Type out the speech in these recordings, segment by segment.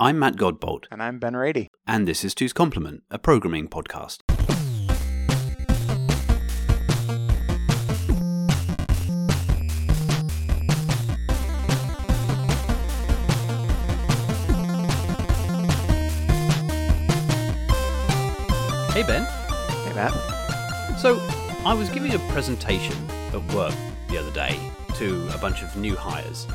I'm Matt Godbolt, And I'm Ben Rady. and this is Two's Complement, a programming podcast. Hey Ben, Hey, Matt. so I was giving a presentation at work the other day to a bunch of new hires,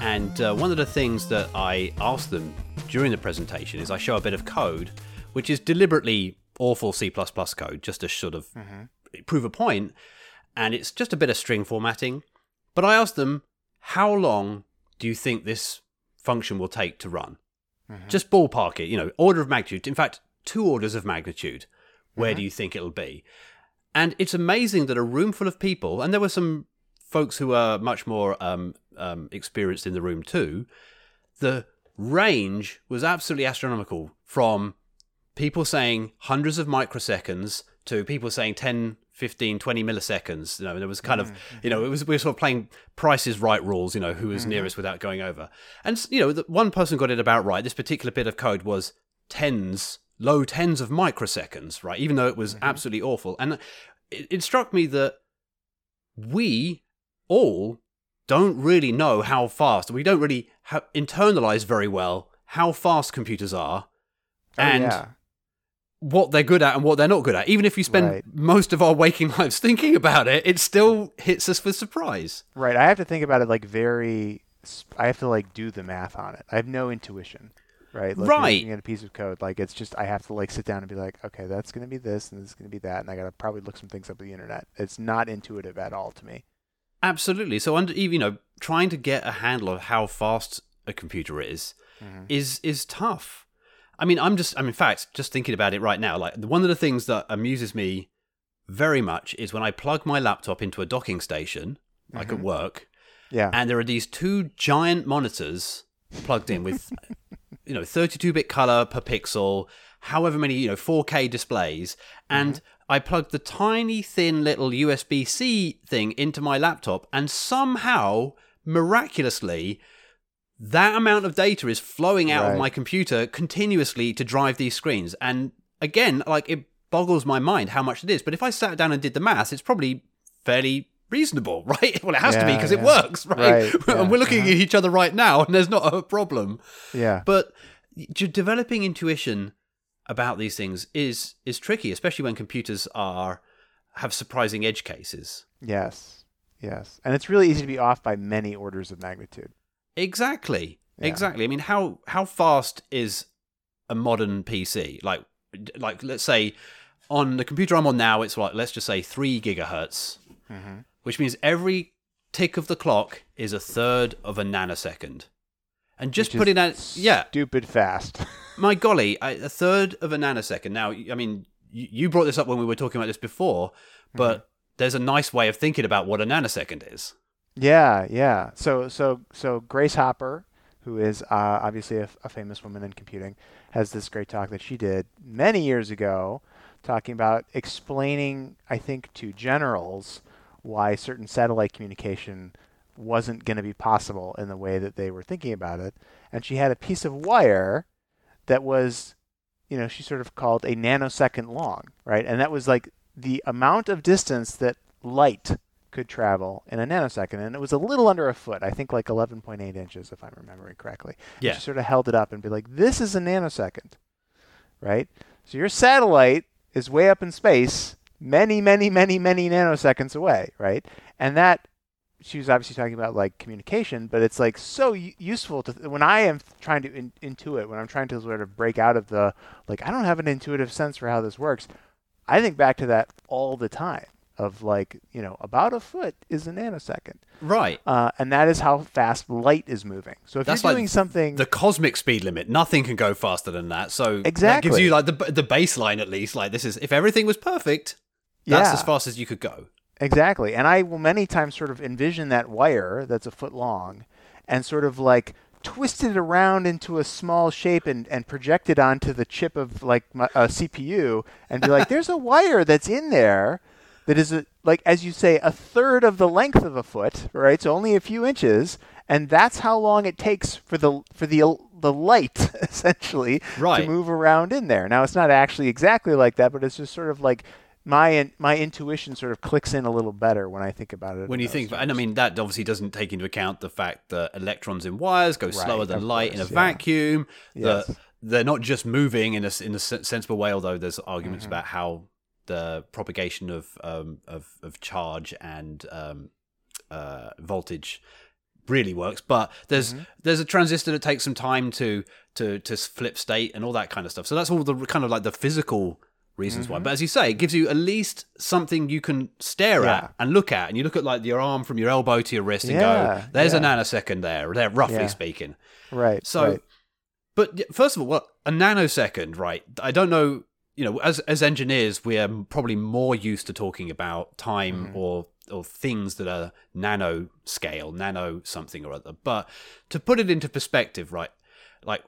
and uh, one of the things that I asked them during the presentation is I show a bit of code, which is deliberately awful C code, just to sort of prove a point, and it's just a bit of string formatting. But I asked them, how long do you think this function will take to run? Just ballpark it, you know, order of magnitude. In fact, two orders of magnitude. Where do you think it'll be? And it's amazing that a room full of people, and there were some folks who are much more um, um, experienced in the room too, the range was absolutely astronomical from people saying hundreds of microseconds to people saying 10 15 20 milliseconds. You know there was kind of mm-hmm. you know it was we were sort of playing prices right rules you know who was mm-hmm. nearest without going over. And you know the, one person got it about right this particular bit of code was tens low tens of microseconds right even though it was mm-hmm. absolutely awful. And it, it struck me that we all don't really know how fast we don't really ha- internalize very well how fast computers are Oh, and yeah. what they're good at and what they're not good at. Even if we spend Right. most of our waking lives thinking about it, it still hits us with surprise. Right. I have to think about it like very. I have to like do the math on it. I have no intuition. Right. Like, Right. Looking at a piece of code, like it's just I have to like sit down and be like, okay, that's gonna be this and this is gonna be that, and I gotta probably look some things up on the internet. It's not intuitive at all to me. Absolutely. So, under you know, trying to get a handle of how fast a computer is Mhm. is is tough. I mean, I'm just, I'm in fact just thinking about it right now. Like one of the things that amuses me very much is when I plug my laptop into a docking station, like at work, Yeah. and there are these two giant monitors plugged in with you know 32-bit color per pixel however many you know 4k displays and i plugged the tiny thin little usb-c thing into my laptop and somehow miraculously that amount of data is flowing out of my computer continuously to drive these screens. And again like it boggles my mind how much it is. But if i sat down and did the math, it's probably fairly reasonable right? Well it has to be Yeah, because it works right, Right, yeah, and we're looking uh-huh. at each other right now and there's not a problem. Yeah. but developing intuition about these things is is tricky especially when computers are have surprising edge cases Yes. Yes. And it's really easy to be off by many orders of magnitude. exactly Yeah. exactly i mean how how fast is a modern pc like like let's say on the computer i'm on now it's like let's just say 3 gigahertz Mm-hmm. which means every tick of the clock is a third of a nanosecond and just Which putting that yeah Stupid fast. My golly, I, a third of a nanosecond. Now, I mean, you, you brought this up when we were talking about this before, but there's a nice way of thinking about what a nanosecond is. Yeah, yeah. So, so, so Grace Hopper, who is uh, obviously a, a famous woman in computing, has this great talk that she did many years ago, talking about explaining, I think, to generals why certain satellite communication wasn't going to be possible in the way that they were thinking about it. And she had a piece of wire that was, you know, she sort of called a nanosecond long, right? And that was like the amount of distance that light could travel in a nanosecond, and it was a little under a foot. I think like 11.8 inches, if I'm remembering correctly. And Yeah. She sort of held it up and be like, "This is a nanosecond, right? So your satellite is way up in space, many, many, many, many nanoseconds away, right? And that she was obviously talking about like communication, but it's like so u- useful to when I am trying to in, intuit, when I'm trying to sort of break out of the like I don't have an intuitive sense for how this works. I think back to that all the time of like you know about a foot is a nanosecond, Right. uh, and that is how fast light is moving. So if That's you're like doing something, The cosmic speed limit. Nothing can go faster than that. So exactly that gives you like the the baseline at least. Like this is if everything was perfect, that's Yeah. as fast as you could go. Exactly. And I will many times sort of envision that wire that's a foot long and sort of like twist it around into a small shape and, and project it onto the chip of like my, a CPU and be like, there's a wire that's in there that is a, like, as you say, a third of the length of a foot, right? So only a few inches. and that's how long it takes for the for the the light essentially Right. to move around in there. Now it's not actually exactly like that, but it's just sort of like my my intuition sort of clicks in a little better when I think about it. when you think, and I mean that obviously doesn't take into account the fact that electrons in wires go slower than light in a yeah. vacuum. Yes. That they're not just moving in a in a sensible way, although there's arguments Mm-hmm. about how the propagation of um, of of charge and um, uh, voltage really works. But there's Mm-hmm. there's a transistor that takes some time to to to flip state and all that kind of stuff. So that's all the kind of like the physical reasons Mm-hmm. why. But as you say, it gives you at least something you can stare Yeah. at and look at, and you look at like your arm from your elbow to your wrist and Yeah, go, "There's a nanosecond there." There, roughly Yeah. speaking. right. So, right. but first of all, what a nanosecond, right? I don't know. You know, as as engineers, we are probably more used to talking about time Mm-hmm. or or things that are nano scale, nano something or other. But to put it into perspective, right? Like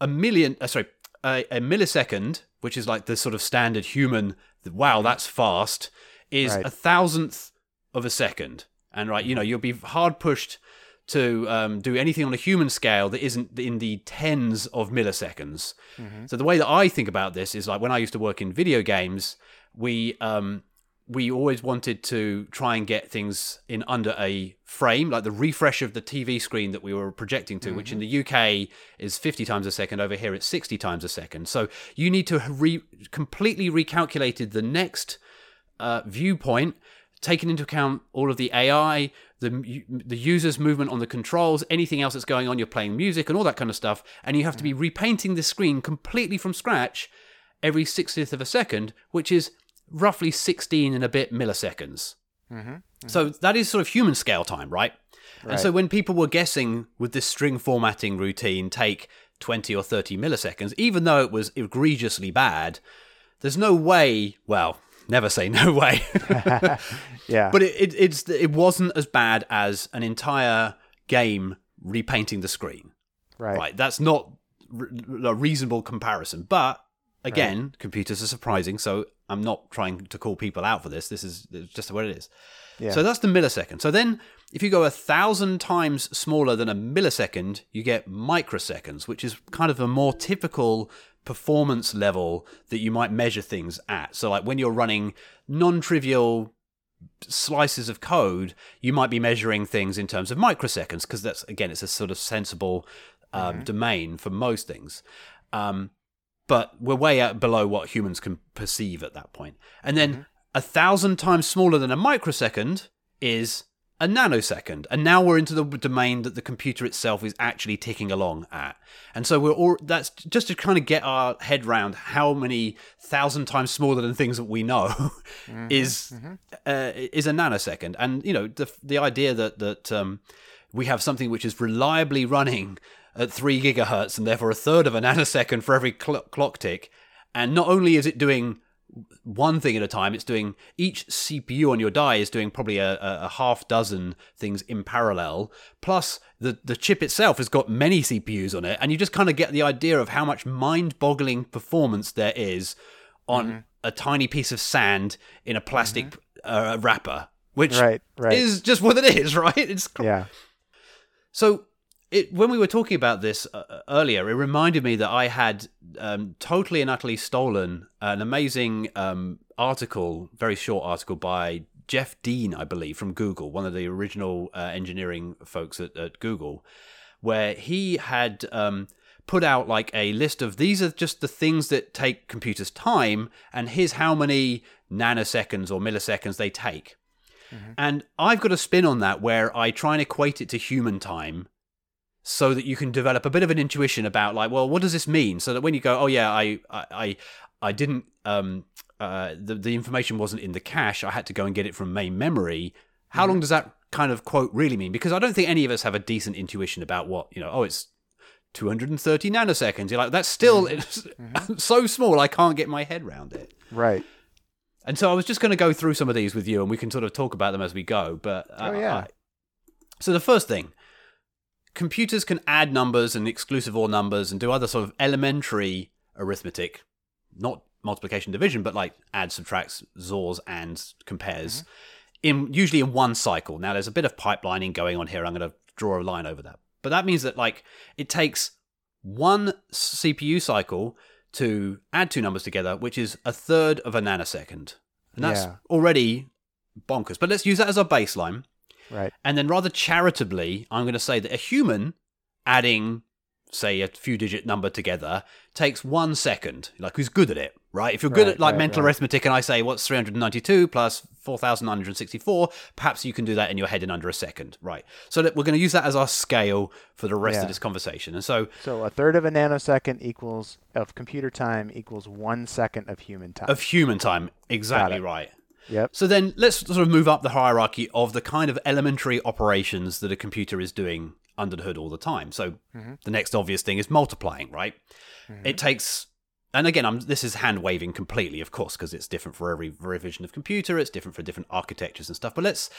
a million, uh, sorry, a, a millisecond, which is like the sort of standard human. Wow, that's fast. Is Mm-hmm. Right. a thousandth of a second, and right, you know, you'll be hard pushed to um, do anything on a human scale that isn't in the tens of milliseconds. So the way that I think about this is like when I used to work in video games, we um, we always wanted to try and get things in under a frame, like the refresh of the TV screen that we were projecting to, which in the UK is 50 times a second. Over here, it's 60 times a second. So you need to re- completely recalculated the next uh, viewpoint, taking into account all of the AI, the the user's movement on the controls, anything else that's going on. You're playing music and all that kind of stuff, and you have to be repainting the screen completely from scratch every sixtieth of a second, which is roughly 16 and a bit milliseconds. Mm-hmm, mm-hmm. So that is sort of human scale time, right? And so when people were guessing would this string formatting routine take 20 or 30 milliseconds, even though it was egregiously bad, there's no way, well, never say no way. yeah. but it, it it's it wasn't as bad as an entire game repainting the screen. right. Right. That's not a reasonable comparison. But again, computers are surprising, so I'm not trying to call people out for this. This is just what it is. Yeah. So that's the millisecond. So then, if you go a thousand times smaller than a millisecond, you get microseconds, which is kind of a more typical performance level that you might measure things at. So, like when you're running non trivial slices of code, you might be measuring things in terms of microseconds because that's again, it's a sort of sensible um, domain for most things. Um, but we're way out below what humans can perceive at that point. And then a thousand times smaller than a microsecond is a nanosecond. And now we're into the domain that the computer itself is actually ticking along at. And so we're all that's just to kind of get our head round how many thousand times smaller than things that we know is uh, is a nanosecond. And you know the the idea that that um, we have something which is reliably running at three gigahertz and therefore a third of a nanosecond for every cl- clock tick. And not only is it doing one thing at a time, it's doing each CPU on your die is doing probably a, a, half dozen things in parallel. Plus, the, the chip itself has got many CPUs on it, and you just kind of get the idea of how much mind boggling performance there is on a tiny piece of sand in a plastic uh, wrapper, which Right, right. is just what it is, right? It's yeah. so it, when we were talking about this uh, earlier, it reminded me that I had um, totally and utterly stolen an amazing um, article, very short article by Jeff Dean, I believe, from Google, one of the original uh, engineering folks at, at Google, where he had um, put out like a list of these are just the things that take computers time, and here's how many nanoseconds or milliseconds they take. And I've got a spin on that where I try and equate it to human time so that you can develop a bit of an intuition about like, well, what does this mean? So that when you go, oh yeah, I I I, I didn't um uh the, the information wasn't in the cache, I had to go and get it from main memory. How long does that kind of quote really mean? Because I don't think any of us have a decent intuition about what, you know, oh it's 230 nanoseconds. You're like, that's still it's so small I can't get my head around it. Right. And so I was just going to go through some of these with you, and we can sort of talk about them as we go. But uh, Oh, yeah. I- so the first thing, computers can add numbers and exclusive or numbers and do other sort of elementary arithmetic, not multiplication division, but like add, subtracts, XORs, and compares. Mm-hmm. In usually in one cycle. Now there's a bit of pipelining going on here. I'm going to draw a line over that. But that means that like it takes one CPU cycle to add two numbers together, which is a third of a nanosecond. And that's Yeah. already bonkers. But let's use that as our baseline. Right. And then rather charitably, I'm going to say that a human adding, say, a few digit number together takes one second. Like, who's good at it, right? If you're good Right, at like right, mental right. arithmetic and I say, what's 392 plus 4,964, perhaps you can do that in your head in under a second, right? So that we're going to use that as our scale for the rest Yeah. of this conversation. And so So a third of a nanosecond equals of computer time equals one second of human time. of human time, exactly right. Yep. So then let's sort of move up the hierarchy of the kind of elementary operations that a computer is doing under the hood all the time. So mm-hmm. the next obvious thing is multiplying, right? Mm-hmm. It takes and again, I'm, this is hand waving completely, of course, because it's different for every revision of computer. It's different for different architectures and stuff. But let's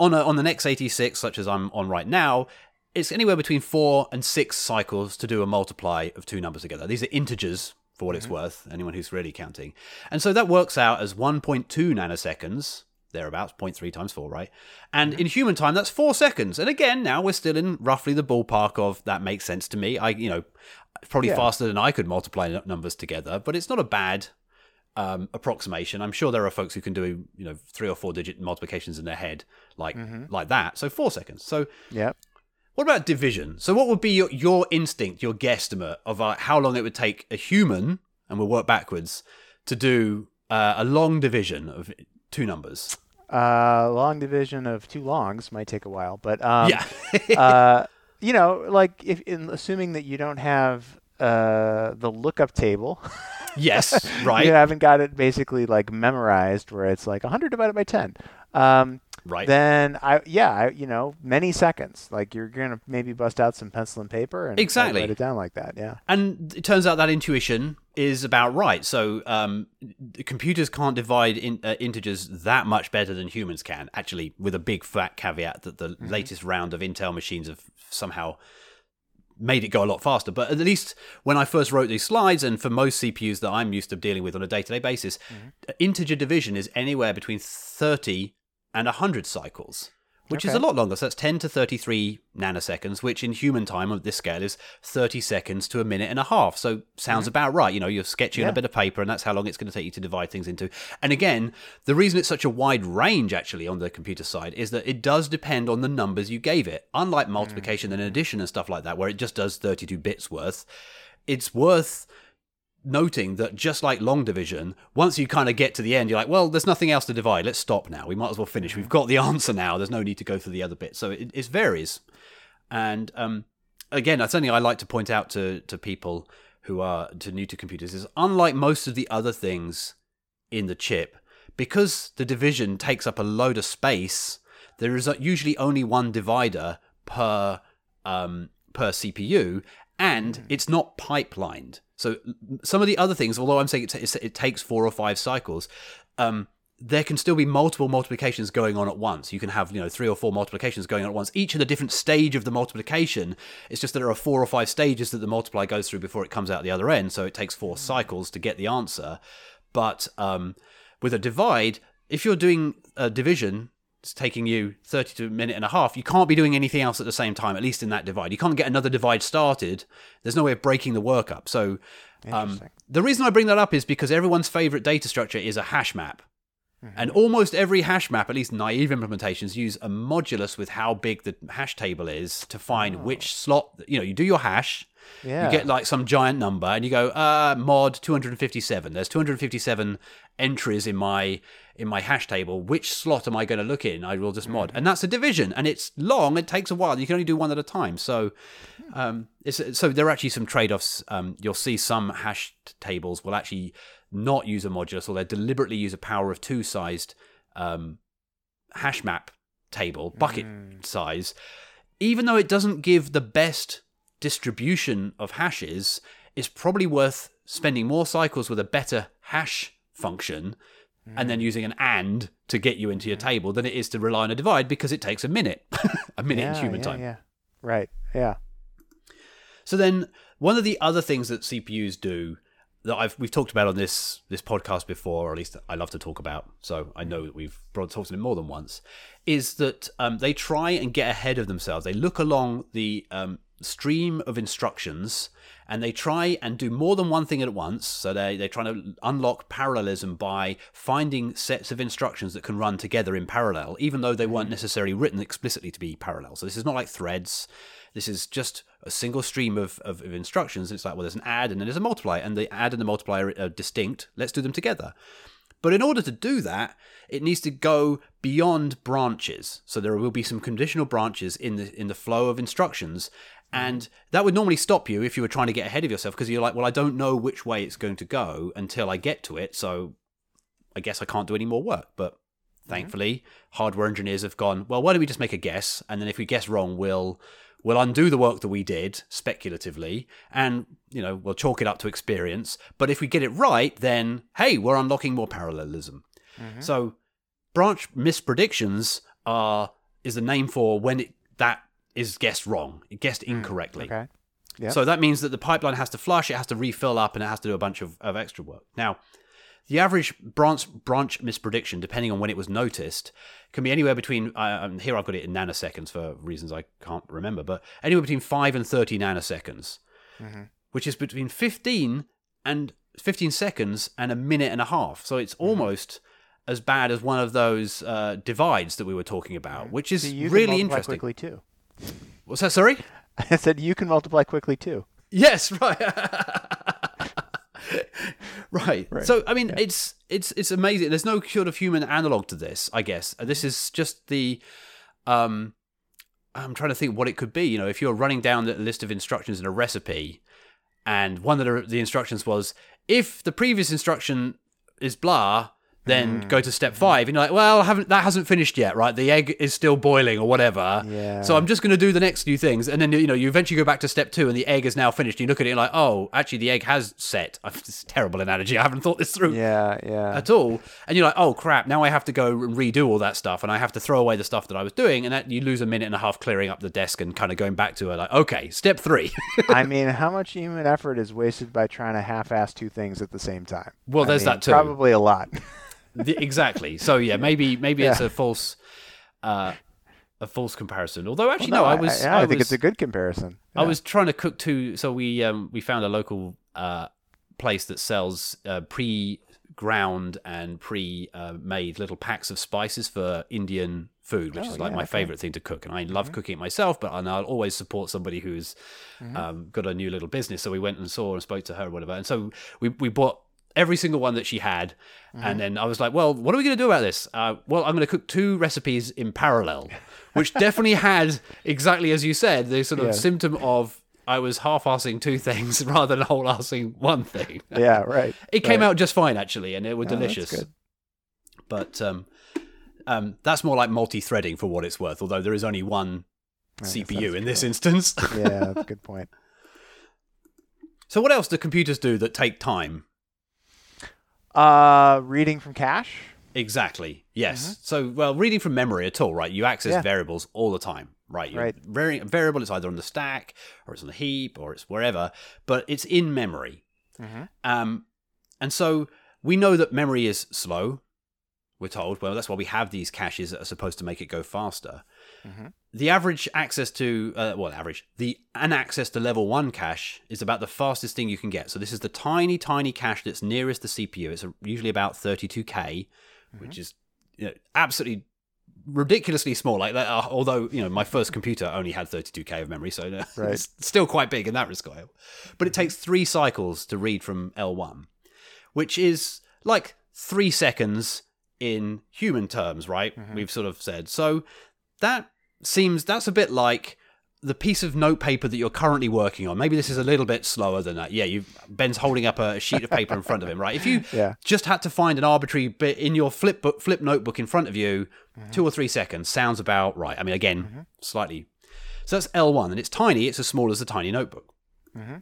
on a, on the x86, such as I'm on right now, it's anywhere between four and six cycles to do a multiply of two numbers together. These are integers for what it's worth. Anyone who's really counting, and so that works out as 1.2 nanoseconds thereabouts 0.3 times 4 right? And in human time that's 4 seconds. And again now we're still in roughly the ballpark of that makes sense to me. I you know probably Yeah. faster than i could multiply numbers together but it's not a bad um, approximation. I'm sure there are folks who can do you know three or four digit multiplications in their head like like that. So 4 seconds. So Yep. What about division? So, what would be your, your instinct, your guesstimate of uh, how long it would take a human, and we'll work backwards, to do uh, a long division of two numbers? Uh, long division of two longs might take a while, but um, yeah. uh, you know, like if in, assuming that you don't have uh, the lookup table, yes. Right. you haven't got it basically like memorized, where it's like 100 divided by 10. Um, Right. Then I yeah I, you know many seconds like you're gonna maybe bust out some pencil and paper and Exactly. write it down like that yeah and it turns out that intuition is about right. So, um, computers can't divide in, uh, integers that much better than humans can. Actually, with a big fat caveat that the latest round of Intel machines have somehow made it go a lot faster. But at least when I first wrote these slides, and for most CPUs that I'm used to dealing with on a day to day basis, uh, integer division is anywhere between 30 and 100 cycles, which is a lot longer. So that's 10 to 33 nanoseconds, which in human time of this scale is 30 seconds to a minute and a half. So sounds mm. about right. You know, you're sketching on a bit of paper, and that's how long it's going to take you to divide things into. And again, the reason it's such a wide range actually on the computer side is that it does depend on the numbers you gave it. Unlike multiplication and mm. addition and stuff like that, where it just does 32 bits worth, it's worth noting that just like long division, once you kind of get to the end, you're like, well, there's nothing else to divide. Let's stop now. We might as well finish. We've got the answer now. There's no need to go through the other bit. So it, it varies. And um, again, that's something I like to point out to, to people who are to new to computers is unlike most of the other things in the chip, because the division takes up a load of space, there is usually only one divider per um, per CPU, and it's not pipelined. So some of the other things, although I'm saying it, ta- it takes four or five cycles, um, there can still be multiple multiplications going on at once. You can have, you know, three or four multiplications going on at once, each at a different stage of the multiplication. It's just that there are four or five stages that the multiply goes through before it comes out the other end. So it takes four cycles to get the answer. But um, with a divide, if you're doing a division, it's taking you 30 to a minute and a half, you can't be doing anything else at the same time, at least in that divide. You can't get another divide started. There's no way of breaking the work up. So um, the reason I bring that up is because everyone's favorite data structure is a hash map. And almost every hash map, at least naive implementations, use a modulus with how big the hash table is to find which slot. You know, you do your hash, Yeah. you get like some giant number, and you go, uh, mod 257. There's 257 entries in my in my hash table. Which slot am I going to look in? I will just mod, and that's a division, and it's long. It takes a while. You can only do one at a time. So, um, it's, so there are actually some trade-offs. Um, you'll see some hash tables will actually not use a modulus, or they deliberately use a power of two sized um, hash map table, bucket size, even though it doesn't give the best distribution of hashes, it's probably worth spending more cycles with a better hash function and then using an and to get you into your table than it is to rely on a divide because it takes a minute, a minute yeah, in human yeah, time. Yeah. Right. Yeah. So then, one of the other things that CPUs do that I've we've talked about on this this podcast before, or at least I love to talk about. So I know that we've brought talked about it more than once. Is that um, they try and get ahead of themselves. They look along the um, stream of instructions and they try and do more than one thing at once. So they, they're trying to unlock parallelism by finding sets of instructions that can run together in parallel, even though they weren't hmm. necessarily written explicitly to be parallel. So this is not like threads. This is just a single stream of, of, of instructions. It's like, well, there's an add and then there's a multiply, and the add and the multiply are distinct. Let's do them together. But in order to do that, it needs to go beyond branches. So there will be some conditional branches in the in the flow of instructions, and that would normally stop you if you were trying to get ahead of yourself because you're like, well, I don't know which way it's going to go until I get to it. So I guess I can't do any more work. But thankfully, mm-hmm. hardware engineers have gone, well, why don't we just make a guess? And then if we guess wrong, we'll we'll undo the work that we did speculatively and you know we'll chalk it up to experience but if we get it right then hey we're unlocking more parallelism mm-hmm. so branch mispredictions are is the name for when it, that is guessed wrong, guessed hmm, incorrectly. Okay. Yep. So that means that the pipeline has to flush, it has to refill up, and it has to do a bunch of, of extra work. Now, the average branch branch misprediction, depending on when it was noticed, can be anywhere between. Uh, um, here I've got it in nanoseconds for reasons I can't remember, but anywhere between five and thirty nanoseconds, mm-hmm. which is between fifteen and fifteen seconds and a minute and a half. So it's mm-hmm. almost as bad as one of those uh, divides that we were talking about, which is so really interesting. Quickly too. What's that? Sorry. I said you can multiply quickly too. Yes, right. right. right. So I mean, yeah. it's it's it's amazing. There's no sort of human analog to this. I guess this is just the. Um, I'm trying to think what it could be. You know, if you're running down the list of instructions in a recipe, and one of the instructions was if the previous instruction is blah, then mm. go to step five and you're like well haven't that hasn't finished yet right? The egg is still boiling or whatever. Yeah. so i'm just going to do the next few things and then you know you eventually go back to step two and the egg is now finished you look at it and like oh actually the egg has set. It's a terrible analogy. I haven't thought this through yeah yeah. at all. And you're like oh crap now i have to go and redo all that stuff and i have to throw away the stuff that i was doing and that you lose a minute and a half clearing up the desk and kind of going back to it like okay step three. I mean how much human effort is wasted by trying to half-ass two things at the same time? Well there's mean, that too. probably a lot the, exactly. So yeah, maybe maybe yeah. it's a false uh, a false comparison. Although actually well, no, no, I was. I, I, I think was, it's a good comparison. Yeah. I was trying to cook two, So we um, we found a local uh, place that sells uh, pre ground and pre made little packs of spices for Indian food, which oh, is like yeah, my okay. favorite thing to cook. And I love mm-hmm. cooking it myself, but I'll always support somebody who's mm-hmm. um, got a new little business. So we went and saw and spoke to her or whatever. And so we, we bought every single one that she had. Mm-hmm. And then I was like, well, what are we going to do about this? Uh, well, I'm going to cook two recipes in parallel, which definitely had, exactly as you said, the sort of yeah. symptom of I was half-assing two things rather than whole-assing one thing. Yeah, right. it came right. out just fine, actually, and it was oh, delicious. But um, um, that's more like multi-threading for what it's worth, although there is only one CPU in this instance. yeah, that's a good point. So, what else do computers do that take time? Uh, reading from cache. Exactly. Yes. Mm-hmm. So, well, reading from memory at all, right? You access yeah. variables all the time, right? You're right. Variable. It's either on the stack or it's on the heap or it's wherever, but it's in memory. Mm-hmm. Um, and so we know that memory is slow. We're told. Well, that's why we have these caches that are supposed to make it go faster. Mm-hmm. The average access to, uh, well, average, the an access to level one cache is about the fastest thing you can get. So this is the tiny, tiny cache that's nearest the CPU. It's usually about 32k, mm-hmm. which is you know, absolutely ridiculously small. Like uh, although you know my first computer only had 32k of memory, so uh, right. it's still quite big in that respect. But it mm-hmm. takes three cycles to read from L1, which is like three seconds in human terms, right? Mm-hmm. We've sort of said so. That seems that's a bit like the piece of notepaper that you're currently working on. Maybe this is a little bit slower than that. Yeah, you Ben's holding up a sheet of paper in front of him, right? If you yeah. just had to find an arbitrary bit in your flip book, flip notebook in front of you, mm-hmm. two or three seconds sounds about right. I mean, again, mm-hmm. slightly. So that's L1, and it's tiny. It's as small as a tiny notebook. Mm-hmm.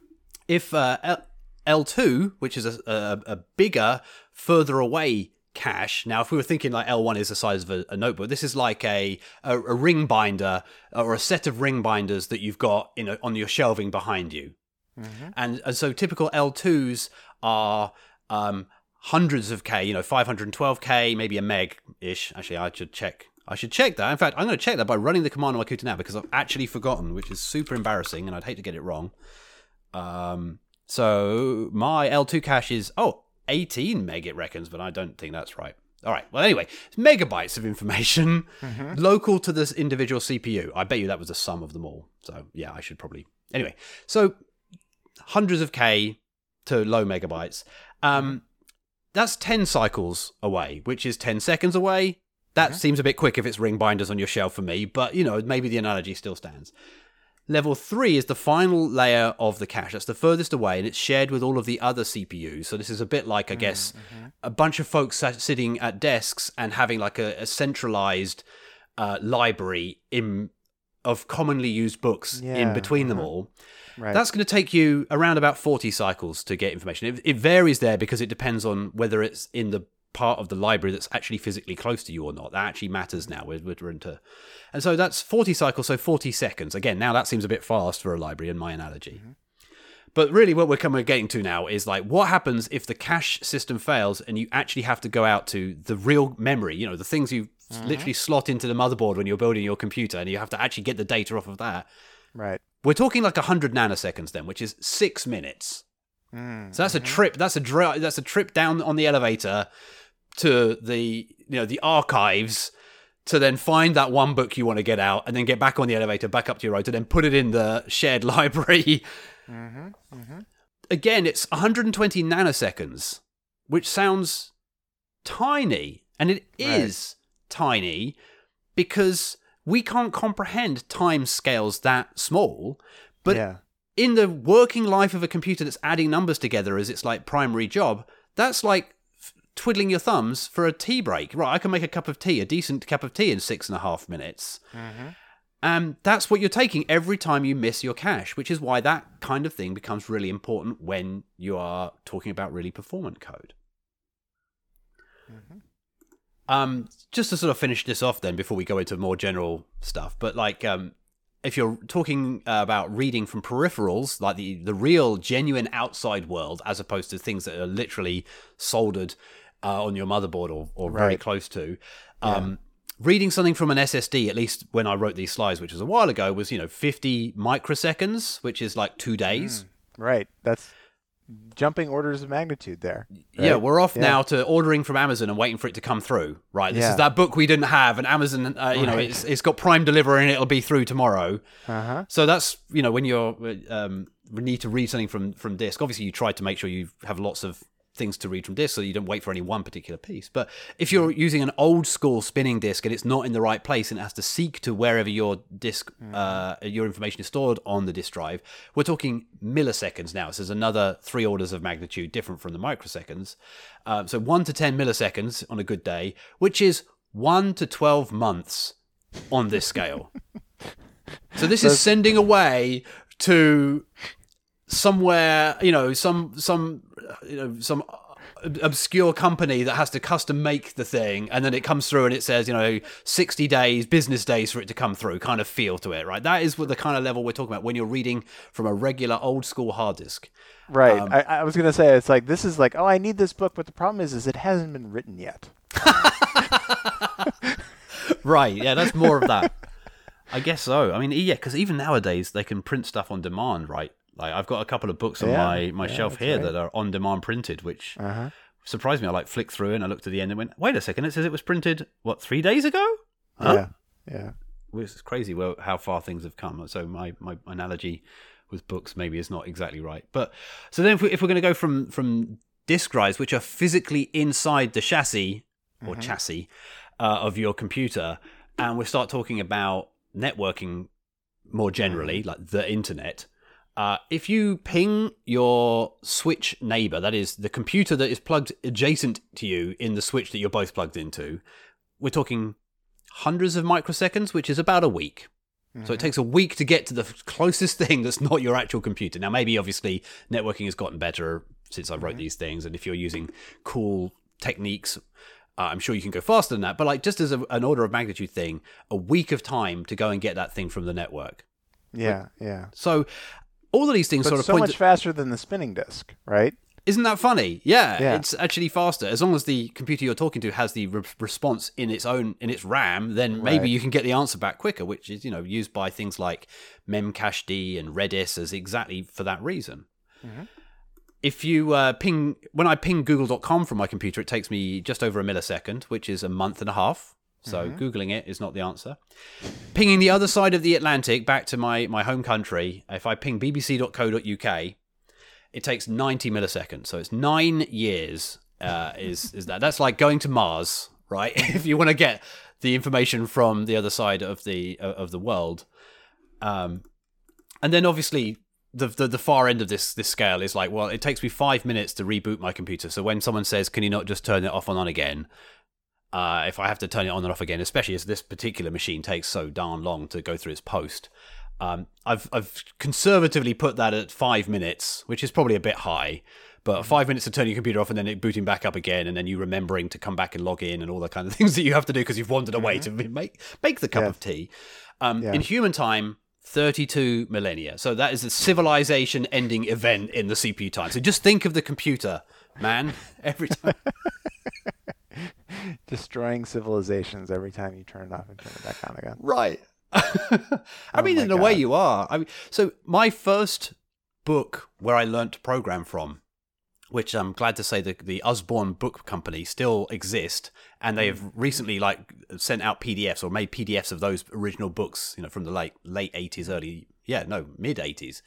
If uh, L- L2, which is a, a, a bigger, further away cache. Now, if we were thinking like L1 is the size of a, a notebook, this is like a, a, a ring binder or a set of ring binders that you've got in a, on your shelving behind you. And, and so typical L2s are um, hundreds of K, you know, 512K, maybe a meg ish. Actually, I should check. I should check that. In fact, I'm going to check that by running the command on my computer now because I've actually forgotten, which is super embarrassing and I'd hate to get it wrong. Um, so my L2 cache is, oh, 18 meg it reckons, but I don't think that's right. All right. Well, anyway, it's megabytes of information mm-hmm. local to this individual CPU. I bet you that was the sum of them all. So yeah, I should probably. Anyway, so hundreds of K to low megabytes. Um, mm-hmm. that's 10 cycles away, which is 10 seconds away. That mm-hmm. seems a bit quick if it's ring binders on your shelf for me, but you know, maybe the analogy still stands. Level 3 is the final layer of the cache. That's the furthest away, and it's shared with all of the other CPUs. So this is a bit like, I guess, mm, mm-hmm. a bunch of folks sitting at desks and having like a, a centralized uh, library in of commonly used books in Yeah, between them uh-huh. all. Right. That's going to take you around about 40 cycles to get information. It, it varies there because it depends on whether it's in the part of the library that's actually physically close to you or not. That actually matters now. We're, we're into, and so that's 40 cycles, so 40 seconds. Again, now that seems a bit fast for a library in my analogy. Mm-hmm. But really, what we're coming getting to now is like, what happens if the cache system fails and you actually have to go out to the real memory? You know, the things you mm-hmm. literally slot into the motherboard when you're building your computer, and you have to actually get the data off of that. right. We're talking like 100 nanoseconds then, which is six minutes. Mm. So that's a mm-hmm. trip. That's a dri- that's a trip down on the elevator to the you know the archives to then find that one book you want to get out and then get back on the elevator back up to your road to then put it in the shared library. Mm-hmm, mm-hmm. Again, it's 120 nanoseconds, which sounds tiny, and it is tiny because we can't comprehend time scales that small. But yeah. in the working life of a computer that's adding numbers together as its like primary job, that's like twiddling your thumbs for a tea break. Right, I can make a cup of tea, a decent cup of tea in six and a half minutes. And that's what you're taking every time you miss your cache, which is why that kind of thing becomes really important when you are talking about really performant code. Um, just to sort of finish this off, then before we go into more general stuff, but like, um, if you're talking uh, about reading from peripherals, like the the real, genuine outside world, as opposed to things that are literally soldered uh, on your motherboard or, or very close to, um, reading something from an SSD, at least when I wrote these slides, which was a while ago, was you know 50 microseconds, which is like two days. Right. That's jumping orders of magnitude there. Yeah, we're off Yeah. now to ordering from Amazon and waiting for it to come through. Right, this Yeah. is that book we didn't have, and Amazon, uh, you know, it's, it's got Prime delivery and it'll be through tomorrow. Uh-huh. So that's you know when you're um, need to read something from from disk. Obviously, you try to make sure you have lots of things to read from disk, so you don't wait for any one particular piece. But if you're using an old school spinning disk and it's not in the right place and it has to seek to wherever your disk uh, your information is stored on the disk drive, we're talking milliseconds now. So there's another three orders of magnitude different from the microseconds. Um, so one to ten milliseconds on a good day, which is one to twelve months on this scale. So this is sending away to somewhere, you know, some some you know some obscure company that has to custom make the thing and then it comes through and it says you know 60 days business days for it to come through kind of feel to it right? That is what the kind of level we're talking about when you're reading from a regular old school hard disk. Right. Um, I, I was gonna say it's like this is like oh I need this book, but the problem is is it hasn't been written yet. right. Yeah that's more of that. I guess so. I mean yeah because even nowadays they can print stuff on demand right like i've got a couple of books on Yeah, my my yeah, shelf here right. that are on demand printed which Uh-huh. surprised me i like flicked through and i looked at the end and went wait a second it says it was printed what three days ago Huh? Yeah. Yeah. It's crazy well, how far things have come. So my, my analogy with books maybe is not exactly right. But so then if, we, if we're going to go from from disk drives, which are physically inside the chassis or chassis uh, of your computer, and we start talking about networking more generally, like the internet. Uh, if you ping your switch neighbor, that is the computer that is plugged adjacent to you in the switch that you're both plugged into, we're talking hundreds of microseconds, which is about a week. So it takes a week to get to the closest thing that's not your actual computer. Now, maybe obviously networking has gotten better since I wrote these things, and if you're using cool techniques, uh, I'm sure you can go faster than that. But like just as a, an order of magnitude thing, a week of time to go and get that thing from the network. Yeah. Yeah. So all of these things But sort of so point. much to- faster than the spinning disk, right? isn't that funny? Yeah, Yeah. it's actually faster as long as the computer you're talking to has the re- response in its own in its RAM. Then maybe Right. you can get the answer back quicker, which is you know used by things like Memcached and Redis as exactly for that reason. Mhm. If you uh, ping when I ping Google.com from my computer, it takes me just over a millisecond, which is a month and a half. So googling it is not the answer. Pinging the other side of the Atlantic back to my my home country, if I ping bbc.co.uk, it takes 90 milliseconds. So it's nine years. Uh, is is that? That's like going to Mars, right? if you want to get the information from the other side of the of the world, um, and then obviously the, the the far end of this this scale is like, well, it takes me five minutes to reboot my computer. So when someone says, "Can you not just turn it off and on again?" Uh, if I have to turn it on and off again, especially as this particular machine takes so darn long to go through its post, um, I've I've conservatively put that at five minutes, which is probably a bit high. But five minutes to turn your computer off and then it booting back up again, and then you remembering to come back and log in and all the kind of things that you have to do because you've wandered away to make make the cup Yeah. of tea. Um, Yeah. In human time, 32 millennia. So that is a civilization ending event in the CPU time. So just think of the computer, man. Every time. Destroying civilizations every time you turn it off and turn it back on again. Right. I oh mean, Oh my in a way, you are. I mean, so my first book where I learnt to program from, which I'm glad to say the the Usborne Book Company still exist, and they hmm. have recently like sent out PDFs or made PDFs of those original books, you know, from the late late 80s, early yeah, no, mid 80s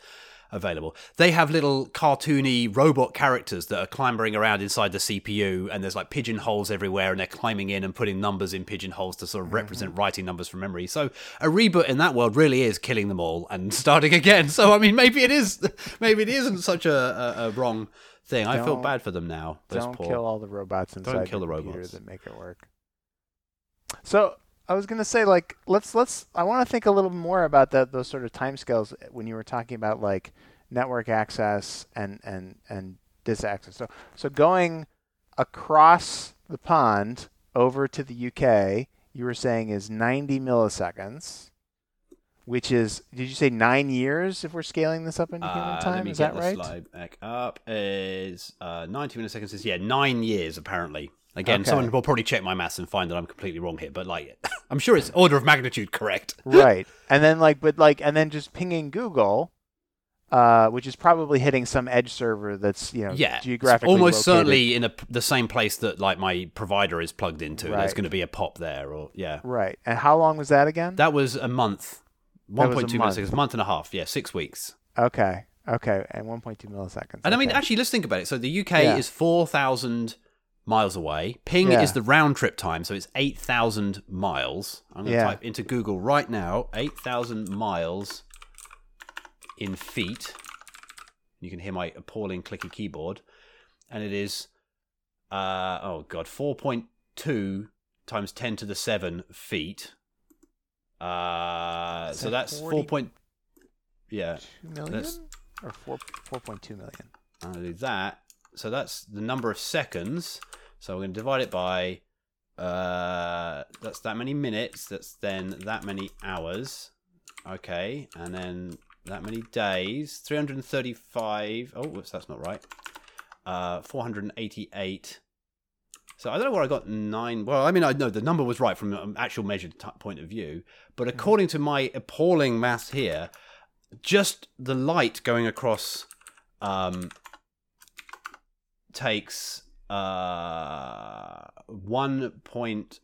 available. They have little cartoony robot characters that are clambering around inside the CPU, and there's like pigeonholes everywhere, and they're climbing in and putting numbers in pigeonholes to sort of represent mm-hmm. writing numbers from memory. So a reboot in that world really is killing them all and starting again. So I mean, maybe it is, maybe it isn't such a, a, a wrong thing. I feel bad for them now. Those Don't poor. kill all the robots inside don't kill your the robots. that make it work. So I was gonna say, like, let's let's. I want to think a little more about that those sort of timescales when you were talking about like network access and and and disk access. So so going across the pond over to the UK, you were saying is 90 milliseconds, which is did you say nine years if we're scaling this up into human Uh, let time? me Is that right? slide back up. Is uh, 90 milliseconds is yeah nine years apparently. Again, Okay. someone will probably check my maths and find that I'm completely wrong here, but like I'm sure it's order of magnitude correct. right and then like but like and then just pinging google uh, which is probably hitting some edge server that's you know Yeah, geographically almost located. certainly in a, the same place that like my provider is plugged into. There's going to be a pop there, or yeah, right and how long was that again that was a month, a 1.2 month. milliseconds, month and a half, yeah, six weeks. okay okay and 1.2 milliseconds And I mean, actually, let's think about it. So the UK Yeah. is 4,000 miles away. Ping Yeah. is the round trip time, so it's 8,000 miles. I'm going to Yeah. type into Google right now 8,000 miles in feet. You can hear my appalling clicky keyboard. And it is, uh, oh God, 4.2 times 10 to the 7 feet. Uh, Is so that's 40? 4. Point, yeah. 2 million that's- or 4 4.2 million I'm going to do that. So that's the number of seconds. So we're going to divide it by. Uh, that's that many minutes. That's then that many hours. Okay, and then that many days. 335. Oh, whoops, that's not right. Uh, 488. So I don't know where I got nine. Well, I mean, I know the number was right from an actual measured point of view, but according to my appalling maths here, just the light going across um, takes uh, one point.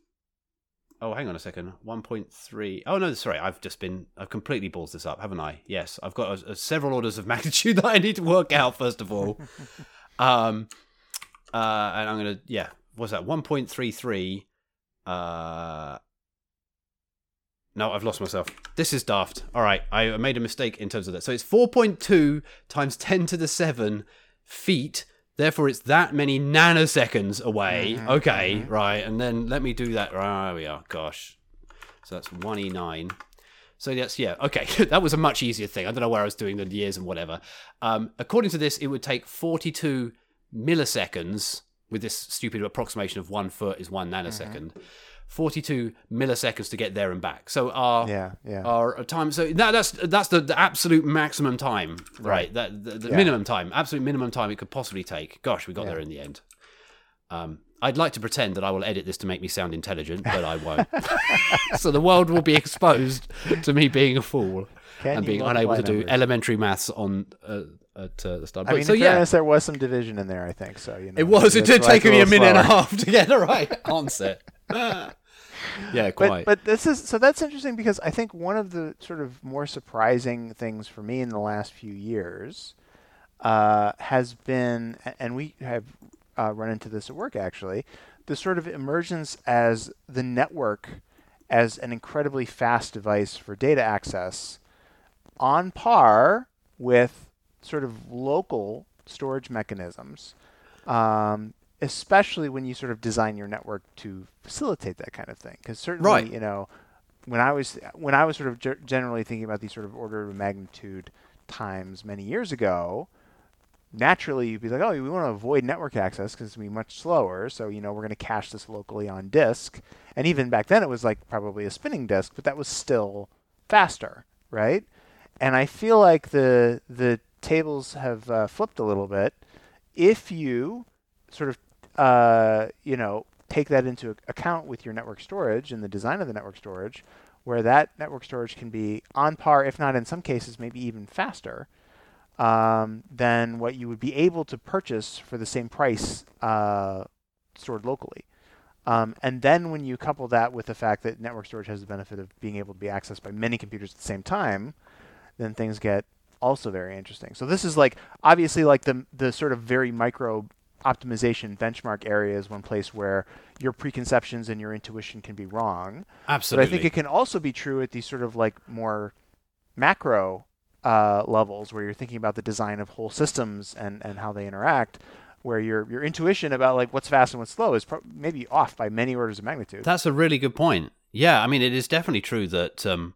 Oh, hang on a second. One point three. Oh no, sorry. I've just been. I've completely balls this up, haven't I? Yes, I've got a, a several orders of magnitude that I need to work out first of all. um, uh, and I'm gonna. Yeah, what's that? One point three three. Uh. No, I've lost myself. This is daft. All right, I made a mistake in terms of that. So it's 4.2 times 10 to the 7 feet. Therefore, it's that many nanoseconds away. Mhm, okay, mhm. right. And then let me do that. Right, there we are. Gosh. So that's 1e9. So that's, yeah, okay. that was a much easier thing. I don't know where I was doing the years and whatever. Um, according to this, it would take 42 milliseconds with this stupid approximation of one foot is one nanosecond. 42 milliseconds to get there and back. So our Yeah, yeah. our time. So that, that's that's the, the absolute maximum time, right? Right. That the, the Yeah. minimum time, absolute minimum time it could possibly take. Gosh, we got Yeah. there in the end. Um, I'd like to pretend that I will edit this to make me sound intelligent, but I won't. so the world will be exposed to me being a fool Can and being unable to do elementary maths on uh, at uh, the start. I mean, so in yeah, fairness, there was some division in there, I think. So you know, it was. It did take me a minute and a half to get the right answer. yeah, But quite. but this is so that's interesting because I think one of the sort of more surprising things for me in the last few years uh, has been, and we have uh, run into this at work actually, the sort of emergence as the network as an incredibly fast device for data access, on par with sort of local storage mechanisms. Um, especially when you sort of design your network to facilitate that kind of thing. Because certainly, Right. you know, when I was when I was sort of ge- generally thinking about these sort of order of magnitude times many years ago, naturally you'd be like, oh, we want to avoid network access because it's going to be much slower. So you know, we're going to cache this locally on disk. And even back then, it was like probably a spinning disk, but that was still faster, right? And I feel like the the tables have uh, flipped a little bit. If you sort of uh, you know take that into account with your network storage and the design of the network storage, where that network storage can be on par, if not in some cases maybe even faster, um, than what you would be able to purchase for the same price uh, stored locally. Um, and then when you couple that with the fact that network storage has the benefit of being able to be accessed by many computers at the same time, then things get also very interesting. So this is like obviously like the the sort of very micro optimization benchmark area is one place where your preconceptions and your intuition can be wrong. Absolutely. But I think it can also be true at these sort of like more macro uh, levels where you're thinking about the design of whole systems and, and how they interact, where your your intuition about like what's fast and what's slow is pro- maybe off by many orders of magnitude. That's a really good point. Yeah, I mean, it is definitely true that, um,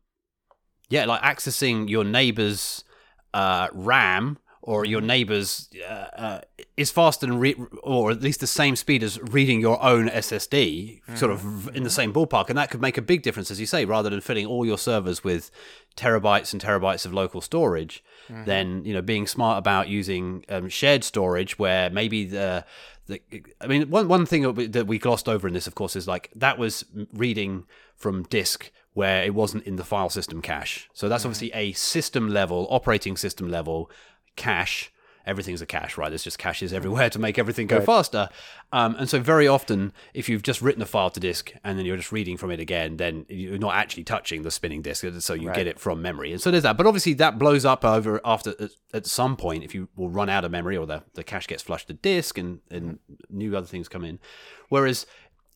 yeah, like accessing your neighbor's uh, RAM or your neighbor's uh, uh, is faster than, re- or at least the same speed as reading your own SSD, sort of in the same ballpark, and that could make a big difference, as you say, rather than filling all your servers with terabytes and terabytes of local storage. Then you know, being smart about using um, shared storage, where maybe the the, I mean, one one thing that we, that we glossed over in this, of course, is like that was reading from disk where it wasn't in the file system cache. So that's obviously a system level, operating system level cache. Everything's a cache, right? There's just caches mm-hmm. everywhere to make everything go Right. faster. Um, and so very often, if you've just written a file to disk and then you're just reading from it again, then you're not actually touching the spinning disk, uh, so you Right. get it from memory. And so there's that. But obviously, that blows up over after at, at some point if you will run out of memory or the, the cache gets flushed to disk and, and mm-hmm. new other things come in. Whereas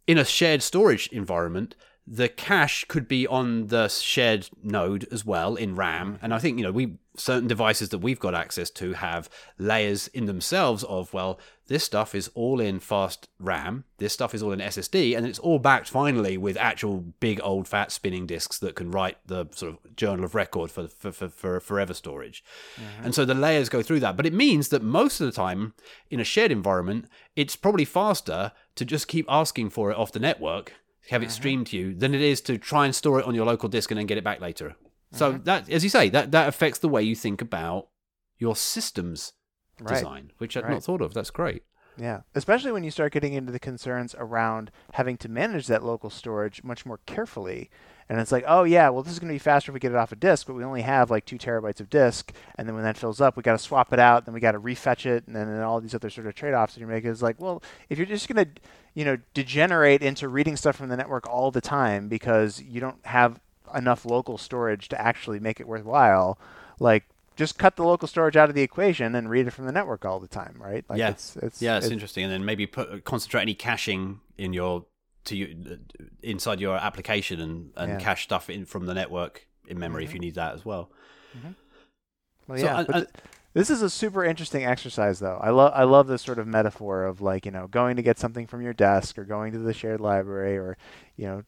in a shared storage environment, the cache could be on the shared node as well in RAM. Mm-hmm. And I think, you know, we certain devices that we've got access to have layers in themselves of, well, this stuff is all in fast RAM, this stuff is all in SSD, and it's all backed finally with actual big old fat spinning disks that can write the sort of journal of record for for, for, for forever storage. Mm-hmm. And so the layers go through that. But it means that most of the time in a shared environment, it's probably faster to just keep asking for it off the network, have it mm-hmm. streamed to you, than it is to try and store it on your local disk and then get it back later. So mm-hmm. that, as you say, that that affects the way you think about your systems Right. design, which I'd Right. not thought of. That's great. Yeah, especially when you start getting into the concerns around having to manage that local storage much more carefully. And it's like, oh yeah, well this is going to be faster if we get it off a disk, but we only have like two terabytes of disk, and then when that fills up, we got to swap it out, then we got to refetch it, and then and all these other sort of trade-offs that you're making. It's like, well, if you're just going to, you know, degenerate into reading stuff from the network all the time because you don't have enough local storage to actually make it worthwhile, like just cut the local storage out of the equation and read it from the network all the time, right? Like Yeah. it's, it's Yeah, it's, it's- interesting. And then maybe put concentrate any caching in your to you inside your application and, and Yeah. cache stuff in from the network in memory if mm-hmm. you need that as well. Mm-hmm. Well, So, yeah, and- but and- th- This is a super interesting exercise, though. I love I love this sort of metaphor of like you know going to get something from your desk or going to the shared library or you know.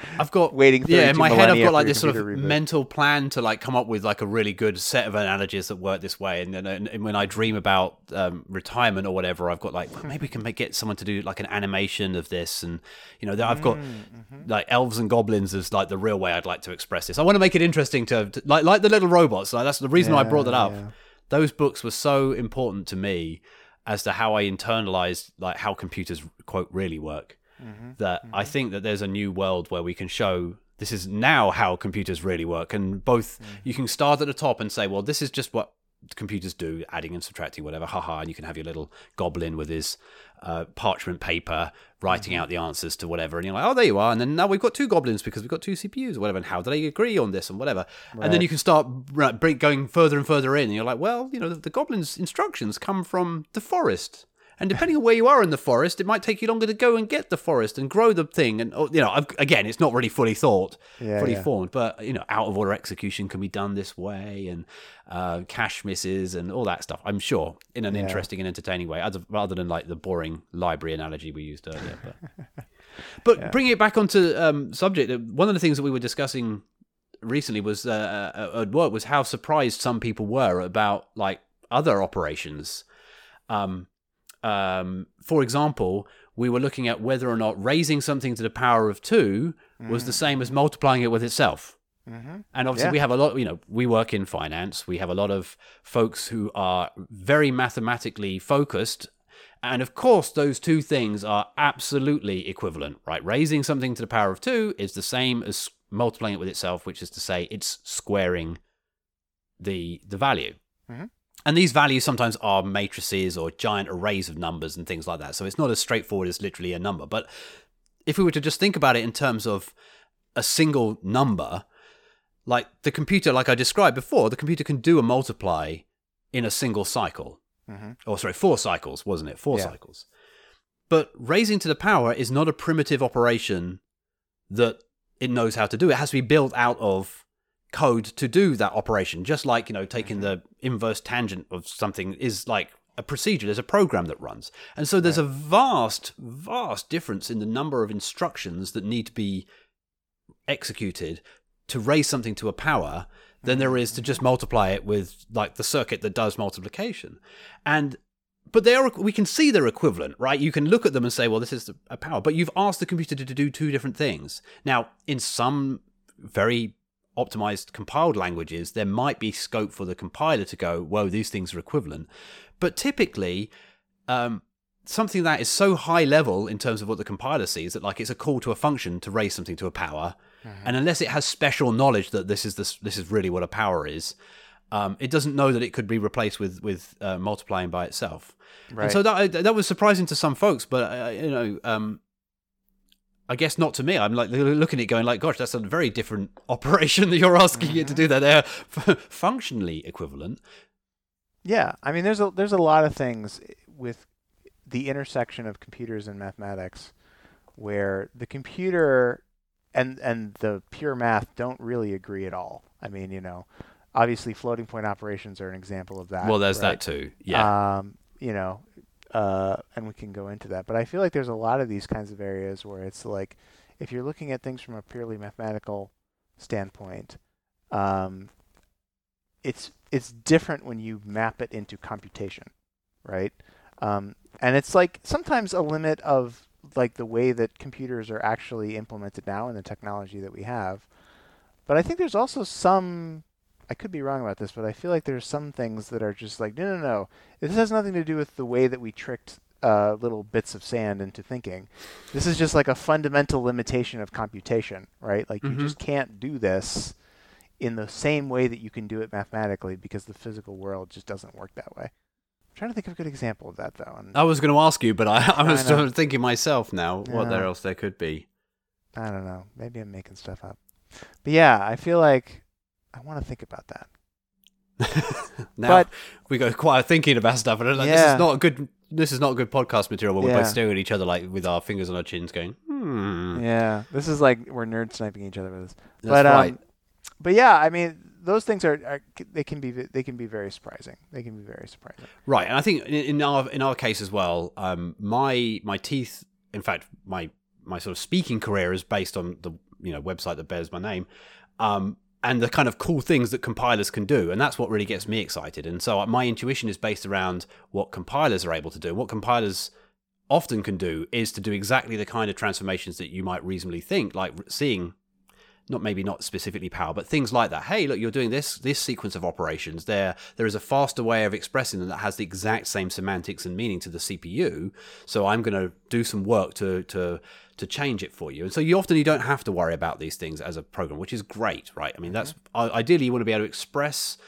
I've got waiting. Yeah, in my head, I've got like this sort of reboot. mental plan to like come up with like a really good set of analogies that work this way. And then and, and when I dream about um, retirement or whatever, I've got like well, maybe we can make, get someone to do like an animation of this, and you know, I've got Mm-hmm. like elves and goblins as like the real way I'd like to express this. I want to make it interesting to, to like like the little robots. Like that's the reason I brought that up. yeah. Those books were so important to me as to how I internalized like how computers quote really work. Mm-hmm. That I think that there's a new world where we can show this is now how computers really work, and both Mm. you can start at the top and say, well, this is just what computers do, adding and subtracting, whatever, haha, and you can have your little goblin with his uh, parchment paper writing Mm-hmm. out the answers to whatever, and you're like, oh, there you are, and then now we've got two goblins because we've got two CPUs or whatever, and how do they agree on this and whatever, and then you can start right, going further and further in, and you're like, well, you know, the, the goblin's instructions come from the forest. And depending on where you are in the forest, it might take you longer to go and get the forest and grow the thing. And oh, you know, I've, again, it's not really fully thought, Yeah, fully yeah. formed, but you know, out of order execution can be done this way, and uh, cache misses and all that stuff. I'm sure in an Yeah. interesting and entertaining way, rather than like the boring library analogy we used earlier. But, but bringing it back onto um, subject, uh, one of the things that we were discussing recently was uh, uh, at work was how surprised some people were about like other operations. Um, um, for example, we were looking at whether or not raising something to the power of two was the same as multiplying it with itself. Mm-hmm. And obviously, Yeah. we have a lot. You know, we work in finance. We have a lot of folks who are very mathematically focused, and of course, those two things are absolutely equivalent, right? Raising something to the power of two is the same as multiplying it with itself, which is to say, it's squaring the the value. Mhm. And these values sometimes are matrices or giant arrays of numbers and things like that. So it's not as straightforward as literally a number. But if we were to just think about it in terms of a single number, like the computer, like I described before, the computer can do a multiply in a single cycle. Mhm. Or sorry, four cycles, wasn't it? Four Yeah. cycles. But raising to the power is not a primitive operation that it knows how to do. It has to be built out of code to do that operation. Just like, you know, taking mm-hmm. the inverse tangent of something is like a procedure, there's a program that runs. And so there's a vast, vast difference in the number of instructions that need to be executed to raise something to a power than there is to mm-hmm. just multiply it with like the circuit that does multiplication. And but they are we can see they're equivalent, right? You can look at them and say, well, this is a power, but you've asked the computer to do two different things. Now, in some very optimized compiled languages, there might be scope for the compiler to go, whoa, these things are equivalent. But typically, um, something that is so high level in terms of what the compiler sees that like it's a call to a function to raise something to a power, and unless it has special knowledge that this is this this is really what a power is, um, it doesn't know that it could be replaced with with uh, multiplying by itself. Right. And so that that was surprising to some folks, but uh, you know, um, I guess not to me. I'm like looking at it, going like, "Gosh, that's a very different operation that you're asking it to do. That they're functionally equivalent." Yeah, I mean, there's a there's a lot of things with the intersection of computers and mathematics, where the computer and and the pure math don't really agree at all. I mean, you know, obviously floating point operations are an example of that. well, there's right? that too. Yeah. Um, you know, uh, and we can go into that. But I feel like there's a lot of these kinds of areas where it's like, if you're looking at things from a purely mathematical standpoint, um, it's it's different when you map it into computation, right? Um, and it's like sometimes a limit of like the way that computers are actually implemented now and the technology that we have. But I think there's also some I could be wrong about this, but I feel like there's some things that are just like, no, no, no. This has nothing to do with the way that we tricked uh, little bits of sand into thinking. This is just like a fundamental limitation of computation, right? Like Mhm. you just can't do this in the same way that you can do it mathematically because the physical world just doesn't work that way. I'm trying to think of a good example of that though. And I was going to ask you, but I, I was I thinking myself now what there else there could be. I don't know. Maybe I'm making stuff up. But yeah, I feel like I want to think about that. now But- we go quiet thinking about stuff, and like, this is not a good. This is not good podcast material. When we're Yeah. both staring at each other like with our fingers on our chins, going, "Hmm." Yeah, this is like we're nerd sniping each other with this. That's but um, but yeah, I mean, those things are, are they can be they can be very surprising. They can be very surprising. Right, and I think in, in our in our case as well, um, my my teeth. In fact, my my sort of speaking career is based on the you know website that bears my name. Um, and the kind of cool things that compilers can do. And that's what really gets me excited. And so uh, my intuition is based around what compilers are able to do. What compilers often can do is to do exactly the kind of transformations that you might reasonably think, like seeing not maybe not specifically power, but things like that. Hey, look, you're doing this this sequence of operations. There there is a faster way of expressing them that has the exact same semantics and meaning to the CPU. So I'm going to do some work to to to change it for you. And so you often you don't have to worry about these things as a program, which is great, right? I mean, that's mm-hmm. ideally you want to be able to express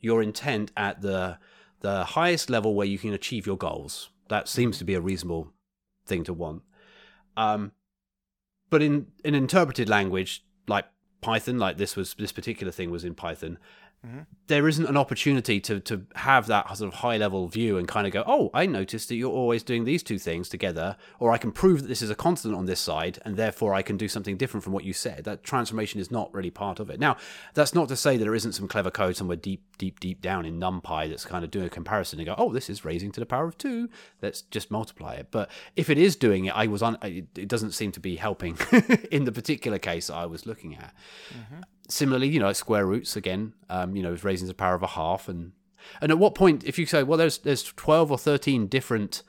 your intent at the the highest level where you can achieve your goals. That seems to be a reasonable thing to want. Um, but in in interpreted language, like Python, like this was this particular thing was in Python, Mm-hmm. There isn't an opportunity to to have that sort of high level view and kind of go, oh, I noticed that you're always doing these two things together, or I can prove that this is a constant on this side, and therefore I can do something different from what you said. That transformation is not really part of it. Now, that's not to say that there isn't some clever code somewhere deep, deep, deep down in NumPy that's kind of doing a comparison and go, oh, this is raising to the power of two. Let's just multiply it. But if it is doing it, I was on. It doesn't seem to be helping in the particular case I was looking at. Mm-hmm similarly, you know, like square roots again, um, you know, raising to the power of a half, and and at what point, if you say, well, there's there's twelve or thirteen different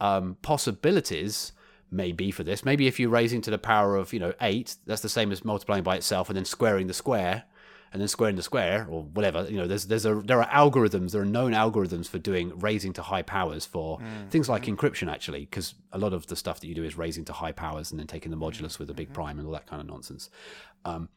um, possibilities, maybe for this, maybe if you're raising to the power of you know eight, that's the same as multiplying by itself and then squaring the square, and then squaring the square or whatever. You know, there's there's a there are algorithms, there are known algorithms for doing raising to high powers for mm. things like mm. encryption actually, because a lot of the stuff that you do is raising to high powers and then taking the modulus with a big mm-hmm. prime and all that kind of nonsense. Um,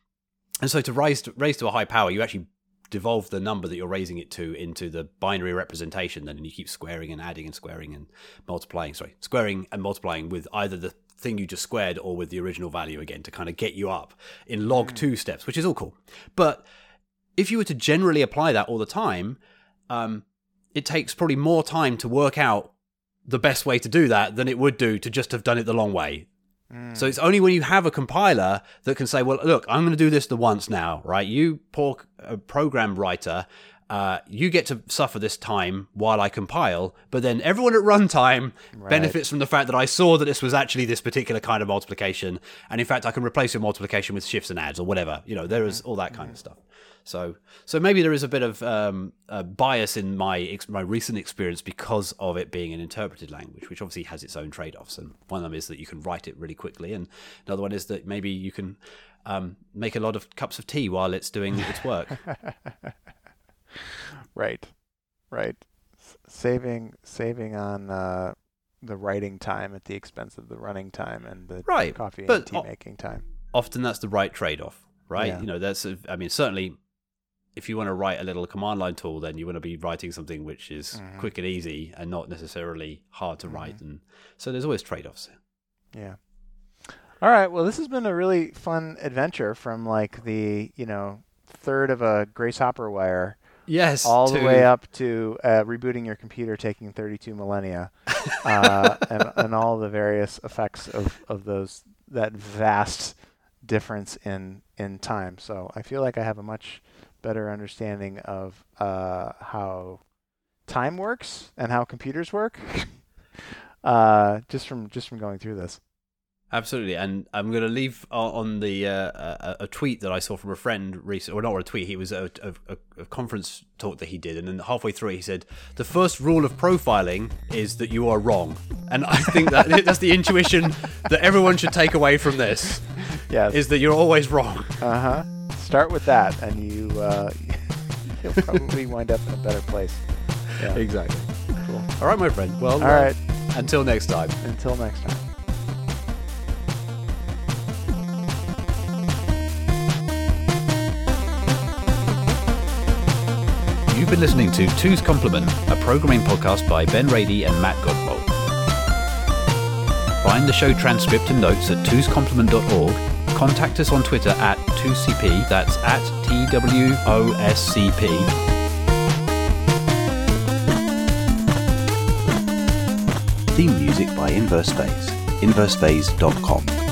and so to raise to, raise to a high power, you actually devolve the number that you're raising it to into the binary representation, then and you keep squaring and adding and squaring and multiplying. Sorry, squaring and multiplying with either the thing you just squared or with the original value again to kind of get you up in log mm. two steps, which is all cool. But if you were to generally apply that all the time, um, it takes probably more time to work out the best way to do that than it would do to just have done it the long way. So it's only when you have a compiler that can say, well, look, I'm going to do this the once now, right? You poor uh, program writer, uh, you get to suffer this time while I compile, but then everyone at runtime right. benefits from the fact that I saw that this was actually this particular kind of multiplication, and in fact, I can replace your multiplication with shifts and adds or whatever. You know, there is all that kind mm-hmm. of stuff. So, so maybe there is a bit of um, a bias in my ex- my recent experience because of it being an interpreted language, which obviously has its own trade offs. And one of them is that you can write it really quickly, and another one is that maybe you can um, make a lot of cups of tea while it's doing its work. right, right. S- saving saving on uh, the writing time at the expense of the running time and the right. coffee and tea o- making time. Often that's the right trade off, right? Yeah. You know, that's I mean, certainly if you want to write a little command line tool, then you want to be writing something which is mm-hmm. quick and easy and not necessarily hard to mm-hmm. write. And so there's always trade offs. Yeah. All right. Well, this has been a really fun adventure from like the, you know, third of a Grace Hopper wire. Yes. All the way up to uh, rebooting your computer taking 32 millennia uh, and, and all the various effects of, of those, that vast difference in, in time. So I feel like I have a much better understanding of uh, how time works and how computers work, uh, just from just from going through this. Absolutely, and I'm going to leave on the uh, a, a, tweet that I saw from a friend recently, or not a tweet. He was a, a, a, conference talk that he did, and then halfway through he said, "The first rule of profiling is that you are wrong," and I think that that's the intuition that everyone should take away from this. Yes, is that you're always wrong. Uh huh. Start with that, and you uh, you'll probably wind up in a better place. Yeah. Exactly. Cool. All right, my friend. Well, all right. Until next time. Until next time. You've been listening to Two's Complement, a programming podcast by Ben Rady and Matt Godbolt. Find the show transcript and notes at twoscomplement.org contact us on Twitter at 2CP, that's at TWOSCP. Theme music by Inverse Phase, inversephase.com.